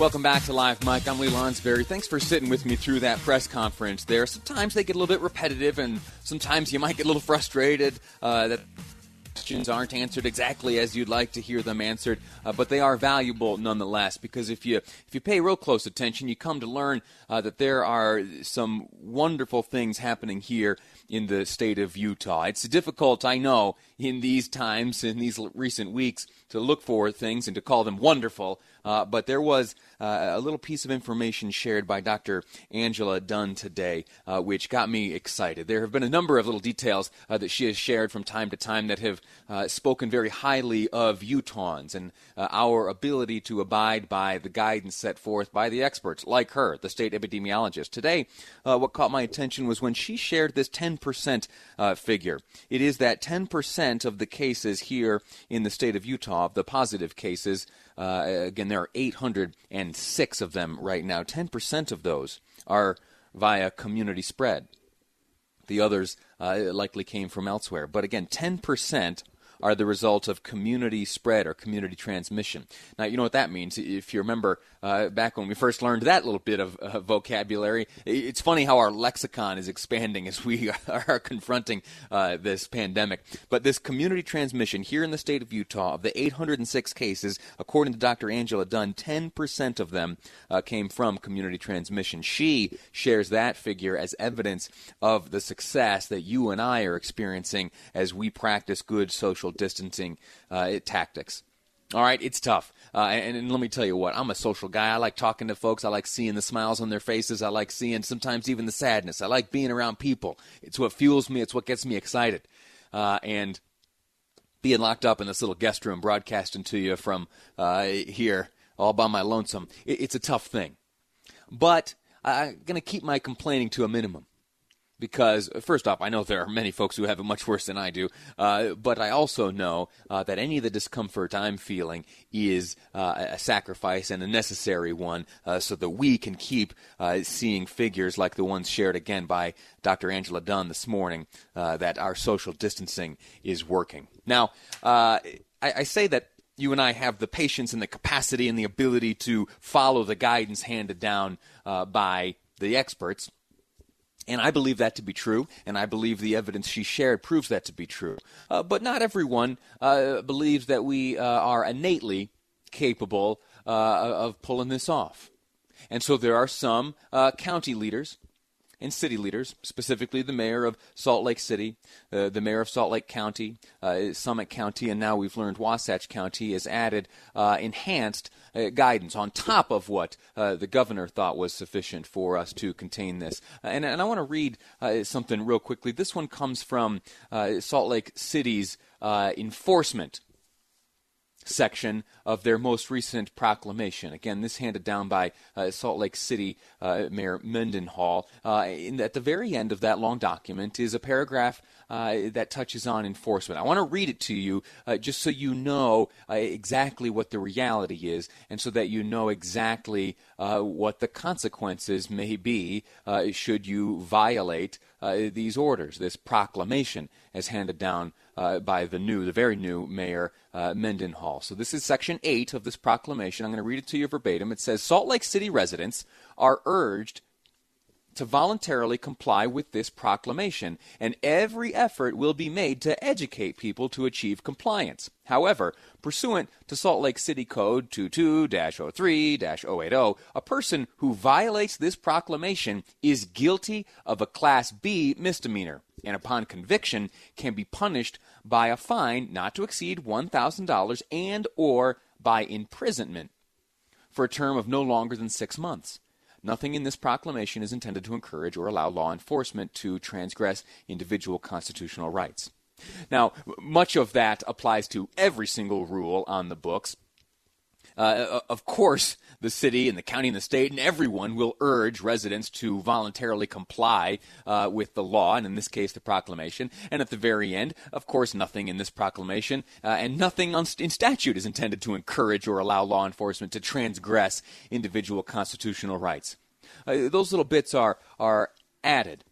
Welcome back to Live Mic. I'm Lee Lonsberry. Thanks for sitting with me through that press conference there. Sometimes they get a little bit repetitive, and sometimes you might get a little frustrated uh, that questions aren't answered exactly as you'd like to hear them answered, uh, but they are valuable nonetheless. Because if you if you pay real close attention, you come to learn uh, that there are some wonderful things happening here in the state of Utah. It's difficult, I know, in these times, in these recent weeks, to look for things and to call them wonderful. Uh, but there was uh, a little piece of information shared by Dr. Angela Dunn today, uh, which got me excited. There have been a number of little details uh, that she has shared from time to time that have uh, spoken very highly of Utahns and uh, our ability to abide by the guidance set forth by the experts, like her, the state epidemiologist. Today, what caught my attention was when she shared this 10% figure. It is that 10% of the cases here in the state of Utah, the positive cases, uh, again, there are 806 of them right now. 10% of those are via community spread. The others uh, likely came from elsewhere. But again, 10% are the result of community spread or community transmission. Now, you know what that means. If you remember uh, back when we first learned that little bit of uh, vocabulary, it's funny how our lexicon is expanding as we are confronting uh, this pandemic. But this community transmission here in the state of Utah, of the 806 cases, according to Dr. Angela Dunn, 10% of them uh, came from community transmission. She shares that figure as evidence of the success that you and I are experiencing as we practice good social social distancing uh, tactics. All right, it's tough. Uh, and, and, let me tell you what, I'm a social guy. I like talking to folks. I like seeing the smiles on their faces. I like seeing sometimes even the sadness. I like being around people. It's what fuels me, it's what gets me excited. Uh, and being locked up in this little guest room broadcasting to you from uh, here all by my lonesome, it, it's a tough thing. But I'm going to keep my complaining to a minimum because first off, I know there are many folks who have it much worse than I do, uh, but I also know uh, that any of the discomfort I'm feeling is uh, a sacrifice and a necessary one, uh, so that we can keep uh, seeing figures like the ones shared again by Dr. Angela Dunn this morning, uh, that our social distancing is working. Now, I, I say that you and I have the patience and the capacity and the ability to follow the guidance handed down uh, by the experts. And I believe that to be true, and I believe the evidence she shared proves that to be true. Uh, but not everyone uh, believes that we uh, are innately capable uh, of pulling this off. And so there are some uh, county leaders and city leaders, specifically the mayor of Salt Lake City, uh, the mayor of Salt Lake County, uh, Summit County, and now we've learned Wasatch County has added uh, enhanced uh, guidance on top of what uh, the governor thought was sufficient for us to contain this. And, and, I want to read something real quickly. This one comes from Salt Lake City's enforcement section of their most recent proclamation. Again, this handed down by uh, Salt Lake City uh, Mayor Mendenhall. Uh, in, at the very end of that long document is a paragraph uh, that touches on enforcement. I want to read it to you uh, just so you know uh, exactly what the reality is and so that you know exactly what the consequences may be should you violate these orders, this proclamation as handed down uh, by the new, the very new Mayor uh, Mendenhall. So this is Section 8 of this proclamation. I'm going to read it to you verbatim. It says Salt Lake City residents are urged to voluntarily comply with this proclamation, and every effort will be made to educate people to achieve compliance. However, pursuant to Salt Lake City Code 22 03 080, a person who violates this proclamation is guilty of a Class B misdemeanor, and upon conviction can be punished by a fine not to exceed $1,000 and or by imprisonment for a term of no longer than six months. Nothing in this proclamation is intended to encourage or allow law enforcement to transgress individual constitutional rights. Now, much of that applies to every single rule on the books. Uh, of course, the city and the county and the state and everyone will urge residents to voluntarily comply uh, with the law, and in this case, the proclamation. And at the very end, of course, nothing in this proclamation uh, and nothing on, in statute is intended to encourage or allow law enforcement to transgress individual constitutional rights. Uh, those little bits are are added,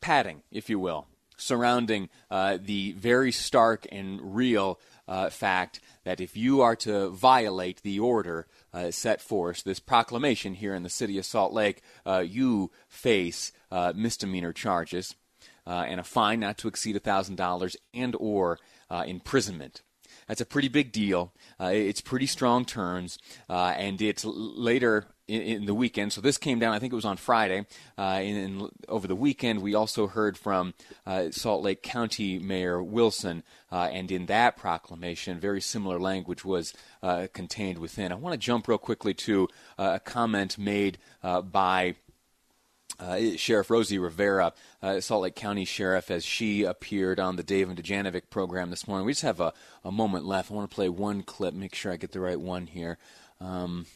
padding, if you will, surrounding uh, the very stark and real uh, fact that if you are to violate the order uh, set forth, this proclamation here in the city of Salt Lake, uh, you face uh, misdemeanor charges uh, and a fine not to exceed $1,000 and or imprisonment. That's a pretty big deal. it's pretty strong terms, and it's later in, in, the weekend. So this came down. I think it was on Friday. Uh, and, over the weekend, we also heard from uh, Salt Lake County Mayor Wilson, uh, and in that proclamation, very similar language was uh, contained within. I want to jump real quickly to uh, a comment made uh, by. Sheriff Rosie Rivera, Salt Lake County Sheriff, as she appeared on the Dave and Dujanovic program this morning. We just have a, a moment left. I want to play one clip, make sure I get the right one here. Um,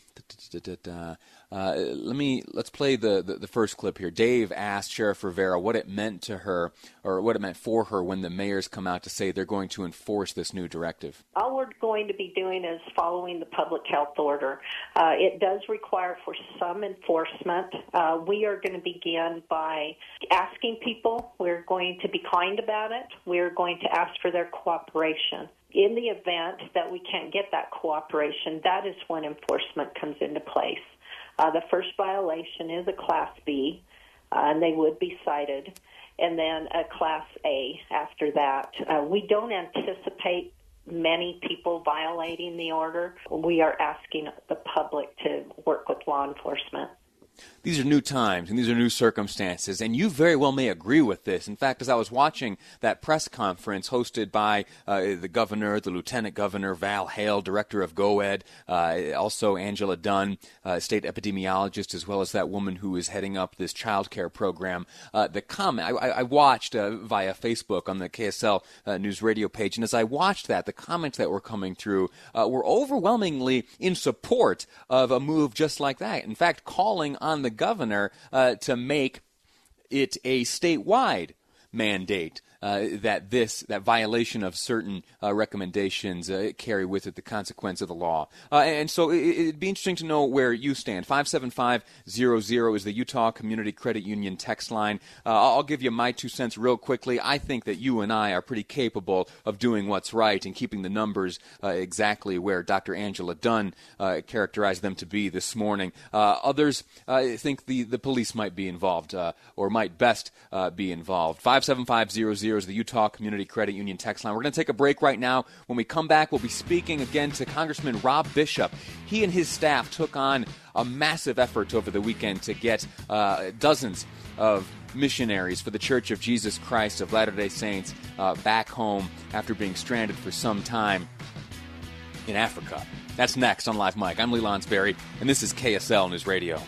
uh, let me let's play the, the, the, first clip here. Dave asked Sheriff Rivera what it meant to her or what it meant for her when the mayors come out to say they're going to enforce this new directive. All we're going to be doing is following the public health order. Uh, it does require for some enforcement. Uh, we are going to begin by asking people. We're going to be kind about it. We're going to ask for their cooperation in the event that we can't get that cooperation, that is when enforcement comes into place. Uh, the first violation is a Class B, uh, and they would be cited, and then a Class A after that. Uh, we don't anticipate many people violating the order. We are asking the public to work with law enforcement these are new times and these are new circumstances, and you very well may agree with this. In fact, as I was watching that press conference hosted by uh, the governor, the lieutenant governor, Val Hale, director of GOED, uh, also Angela Dunn, uh, state epidemiologist, as well as that woman who is heading up this child care program, uh, the comment I, I watched uh, via Facebook on the KSL uh, News Radio page, and as I watched that, the comments that were coming through were overwhelmingly in support of a move just like that. In fact, calling on the governor uh, to make it a statewide mandate uh, that this that violation of certain uh, recommendations uh, carry with it the consequence of the law. Uh, and so it, would be interesting to know where you stand. Five seven five zero zero is the Utah Community Credit Union text line. Uh, I'll give you my two cents real quickly. I think that you and I are pretty capable of doing what's right and keeping the numbers exactly where Dr. Angela Dunn characterized them to be this morning. others think the the police might be involved or might best be involved. Five seven five zero zero is the Utah Community Credit Union text line. We're going to take a break right now. When we come back, we'll be speaking again to Congressman Rob Bishop. He and his staff took on a massive effort over the weekend to get uh, dozens of missionaries for the Church of Jesus Christ of Latter day Saints uh, back home after being stranded for some time in Africa. That's next on Live Mic. I'm Lee Lonsberry, and this is KSL News Radio.